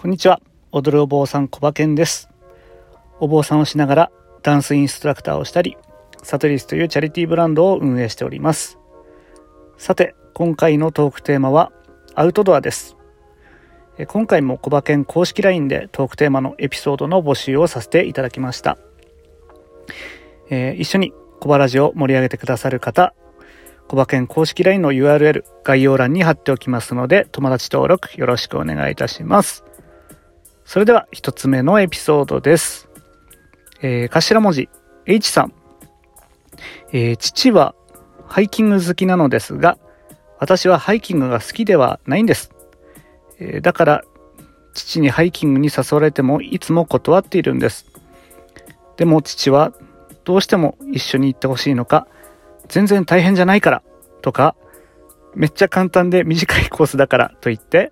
こんにちは。踊るお坊さん小馬健です。お坊さんをしながらダンスインストラクターをしたり、サトリスというチャリティーブランドを運営しております。さて、今回のトークテーマはアウトドアです。今回も小馬健公式 LINE でトークテーマのエピソードの募集をさせていただきました。えー、一緒に小馬ラジオを盛り上げてくださる方、小馬健公式 LINE の URL 概要欄に貼っておきますので、友達登録よろしくお願いいたします。それでは一つ目のエピソードです。えー、頭文字 H さん、えー、父はハイキング好きなのですが、私はハイキングが好きではないんです。えー、だから、父にハイキングに誘われてもいつも断っているんです。でも父はどうしても一緒に行ってほしいのか、全然大変じゃないからとか、めっちゃ簡単で短いコースだからと言って、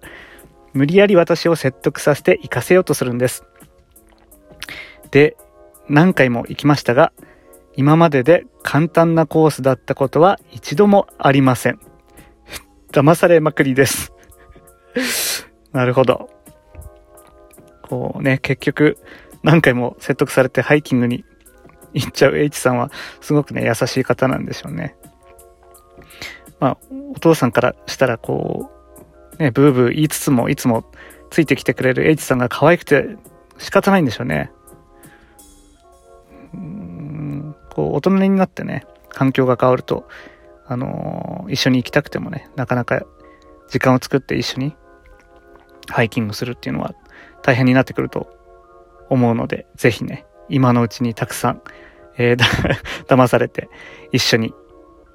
無理やり私を説得させて行かせようとするんです。で、何回も行きましたが、今までで簡単なコースだったことは一度もありません。騙されまくりです。なるほど。こうね、結局何回も説得されてハイキングに行っちゃう H さんはすごくね、優しい方なんでしょうね。まあ、お父さんからしたらこう、ね、ブーブー言いつつも、いつもついてきてくれる H さんが可愛くて仕方ないんでしょうね。うん、こう、大人になってね、環境が変わると、あのー、一緒に行きたくてもね、なかなか時間を作って一緒にハイキングするっていうのは大変になってくると思うので、ぜひね、今のうちにたくさん、えー、騙されて一緒に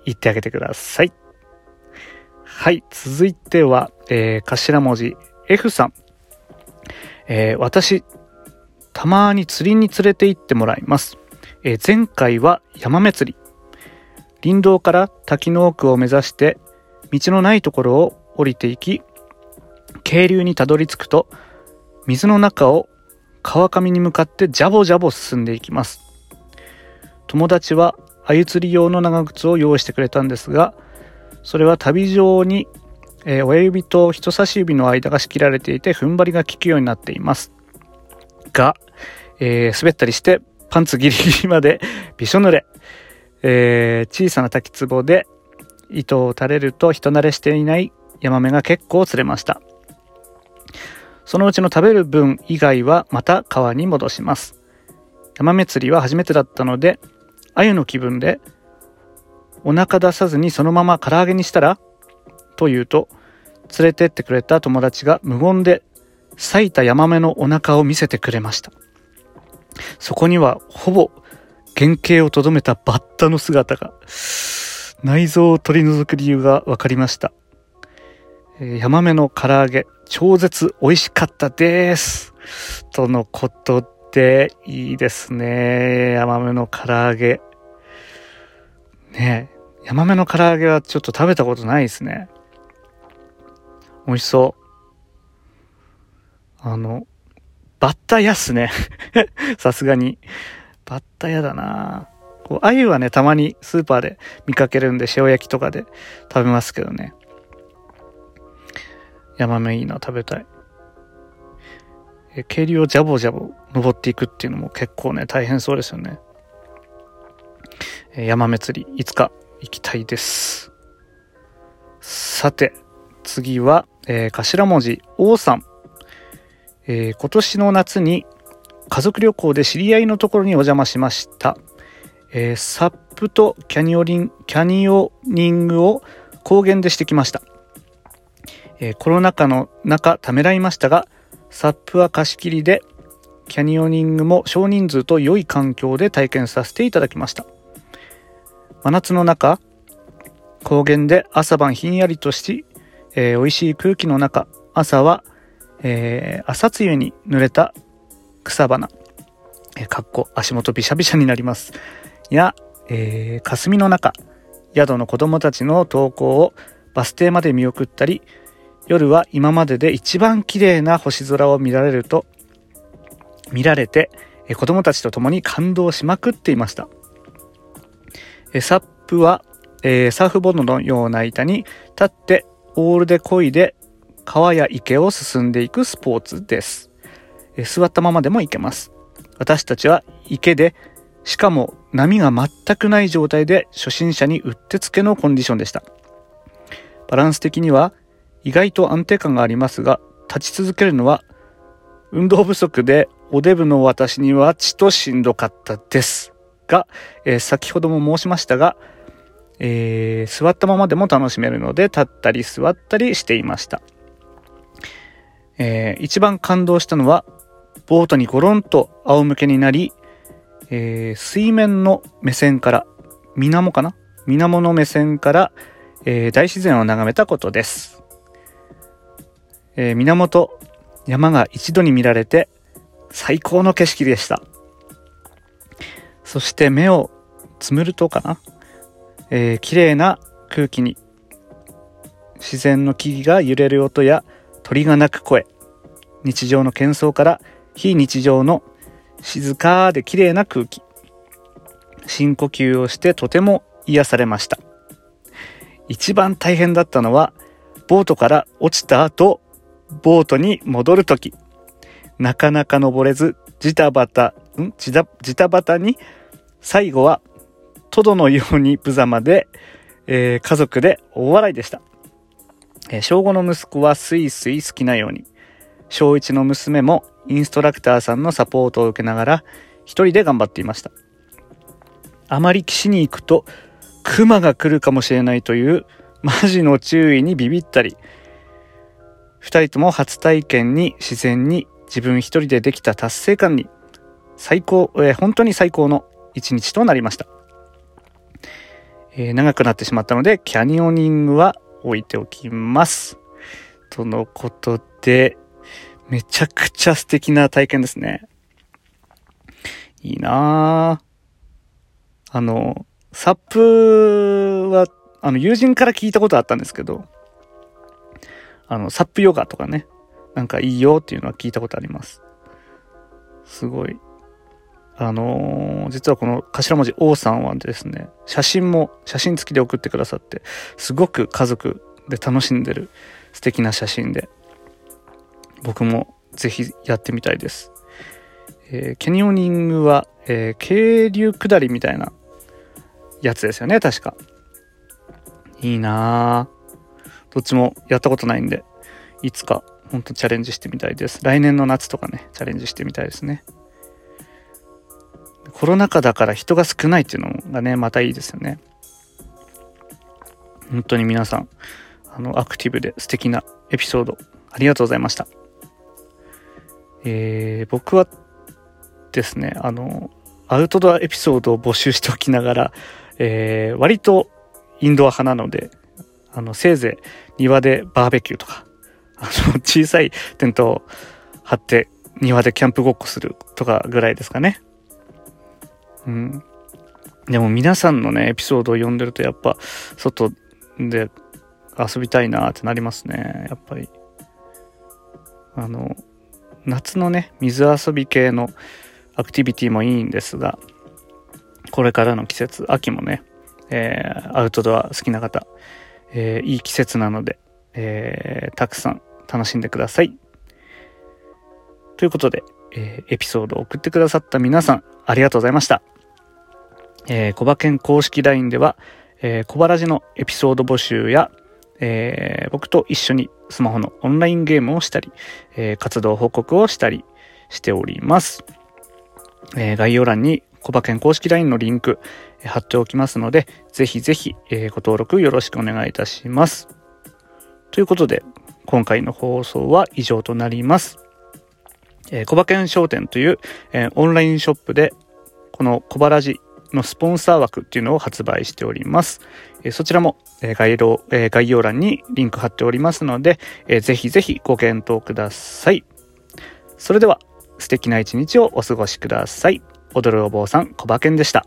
行ってあげてください。はい、続いては、えー、頭文字 F さん。えー、私、たまに釣りに連れて行ってもらいます。えー、前回は山目釣り。林道から滝の奥を目指して、道のないところを降りていき、渓流にたどり着くと、水の中を川上に向かってジャボジャボ進んでいきます。友達は鮎釣り用の長靴を用意してくれたんですが、それは旅上に、えー、親指と人差し指の間が仕切られていて踏ん張りが効くようになっています。が、えー、滑ったりしてパンツギリギリまで びしょ濡れ。えー、小さな滝壺で糸を垂れると人慣れしていないヤマメが結構釣れました。そのうちの食べる分以外はまた川に戻します。ヤマメ釣りは初めてだったので、鮎の気分でお腹出さずにそのまま唐揚げにしたらと言うと、連れてってくれた友達が無言で裂いたヤマメのお腹を見せてくれました。そこにはほぼ原型をとどめたバッタの姿が、内臓を取り除く理由が分かりました。ヤマメの唐揚げ、超絶美味しかったです。とのことで、いいですね。ヤマメの唐揚げ。ねヤマメの唐揚げはちょっと食べたことないですね。美味しそう。あの、バッタヤっすね。さすがに。バッタヤだなこう、鮎はね、たまにスーパーで見かけるんで、塩焼きとかで食べますけどね。ヤマメいいな、食べたい。え、渓流をジャボジャボ登っていくっていうのも結構ね、大変そうですよね。え、山祭り、いつか行きたいです。さて、次は、えー、頭文字、王さん。えー、今年の夏に家族旅行で知り合いのところにお邪魔しました。えー、サップとキャニオリン、キャニオニングを高原でしてきました。えー、コロナ禍の中ためらいましたが、サップは貸し切りで、キャニオニングも少人数と良い環境で体験させていただきました。真夏の中、高原で朝晩ひんやりとし、えー、美味しい空気の中、朝は、えー、朝露に濡れた草花、えー、かっこ足元びしゃびしゃになります。や、えー、霞の中、宿の子供たちの登校をバス停まで見送ったり、夜は今までで一番綺麗な星空を見られると、見られて、子供たちと共に感動しまくっていました。サップは、えー、サーフボードのような板に立ってオールで漕いで川や池を進んでいくスポーツです。え座ったままでも行けます。私たちは池で、しかも波が全くない状態で初心者にうってつけのコンディションでした。バランス的には意外と安定感がありますが、立ち続けるのは運動不足でおデブの私にはちとしんどかったです。が、えー、先ほども申しましたが、えー、座ったままでも楽しめるので立ったり座ったりしていました。えー、一番感動したのはボートにゴロンと仰向けになり、えー、水面の目線から水面かな？水面の目線から、えー、大自然を眺めたことです。えー、源山が一度に見られて最高の景色でした。そして目をつむるとかな、えー、綺麗な空気に自然の木々が揺れる音や鳥が鳴く声、日常の喧騒から非日常の静かで綺麗な空気、深呼吸をしてとても癒されました。一番大変だったのは、ボートから落ちた後、ボートに戻るとき、なかなか登れず、ジタバタ、ん？ジタ、ジタバタに、最後は、トドのように無様で、えー、家族で大笑いでした。えー、小5の息子はスイスイ好きなように、小1の娘もインストラクターさんのサポートを受けながら、一人で頑張っていました。あまり岸に行くと、熊が来るかもしれないという、マジの注意にビビったり、二人とも初体験に自然に自分一人でできた達成感に最高、えー、本当に最高の一日となりました。えー、長くなってしまったので、キャニオニングは置いておきます。とのことで、めちゃくちゃ素敵な体験ですね。いいなぁ。あの、サップは、あの、友人から聞いたことあったんですけど、あの、サップヨガとかね、なんかいいよっていうのは聞いたことあります。すごい。あのー、実はこの頭文字 O さんはですね、写真も、写真付きで送ってくださって、すごく家族で楽しんでる素敵な写真で、僕もぜひやってみたいです。えー、キャニオニングは、えー、渓流下りみたいなやつですよね、確か。いいなぁ。どっちもやったことないんで、いつかほんとチャレンジしてみたいです。来年の夏とかね、チャレンジしてみたいですね。コロナ禍だから人が少ないっていうのがね、またいいですよね。本当に皆さん、あの、アクティブで素敵なエピソード、ありがとうございました。えー、僕はですね、あの、アウトドアエピソードを募集しておきながら、えー、割とインドア派なので、あの、せいぜい庭でバーベキューとか、あの、小さいテントを張って庭でキャンプごっこするとかぐらいですかね。うん。でも皆さんのね、エピソードを読んでるとやっぱ外で遊びたいなってなりますね。やっぱり。あの、夏のね、水遊び系のアクティビティもいいんですが、これからの季節、秋もね、えー、アウトドア好きな方、えー、いい季節なので、えー、たくさん楽しんでください。ということで、えー、エピソードを送ってくださった皆さん、ありがとうございました。えー、小馬券公式 LINE では、えー、小原寺のエピソード募集や、えー、僕と一緒にスマホのオンラインゲームをしたり、えー、活動報告をしたりしております。えー、概要欄に小馬券公式 LINE のリンク、え、貼っておきますので、ぜひぜひ、えー、ご登録よろしくお願いいたします。ということで、今回の放送は以上となります。えー、小馬券商店という、えー、オンラインショップで、この小腹寺のスポンサー枠っていうのを発売しております。え、そちらも、え概要、え、概要欄にリンク貼っておりますので、えー、ぜひぜひご検討ください。それでは、素敵な一日をお過ごしください。踊るお坊さん、小馬健でした。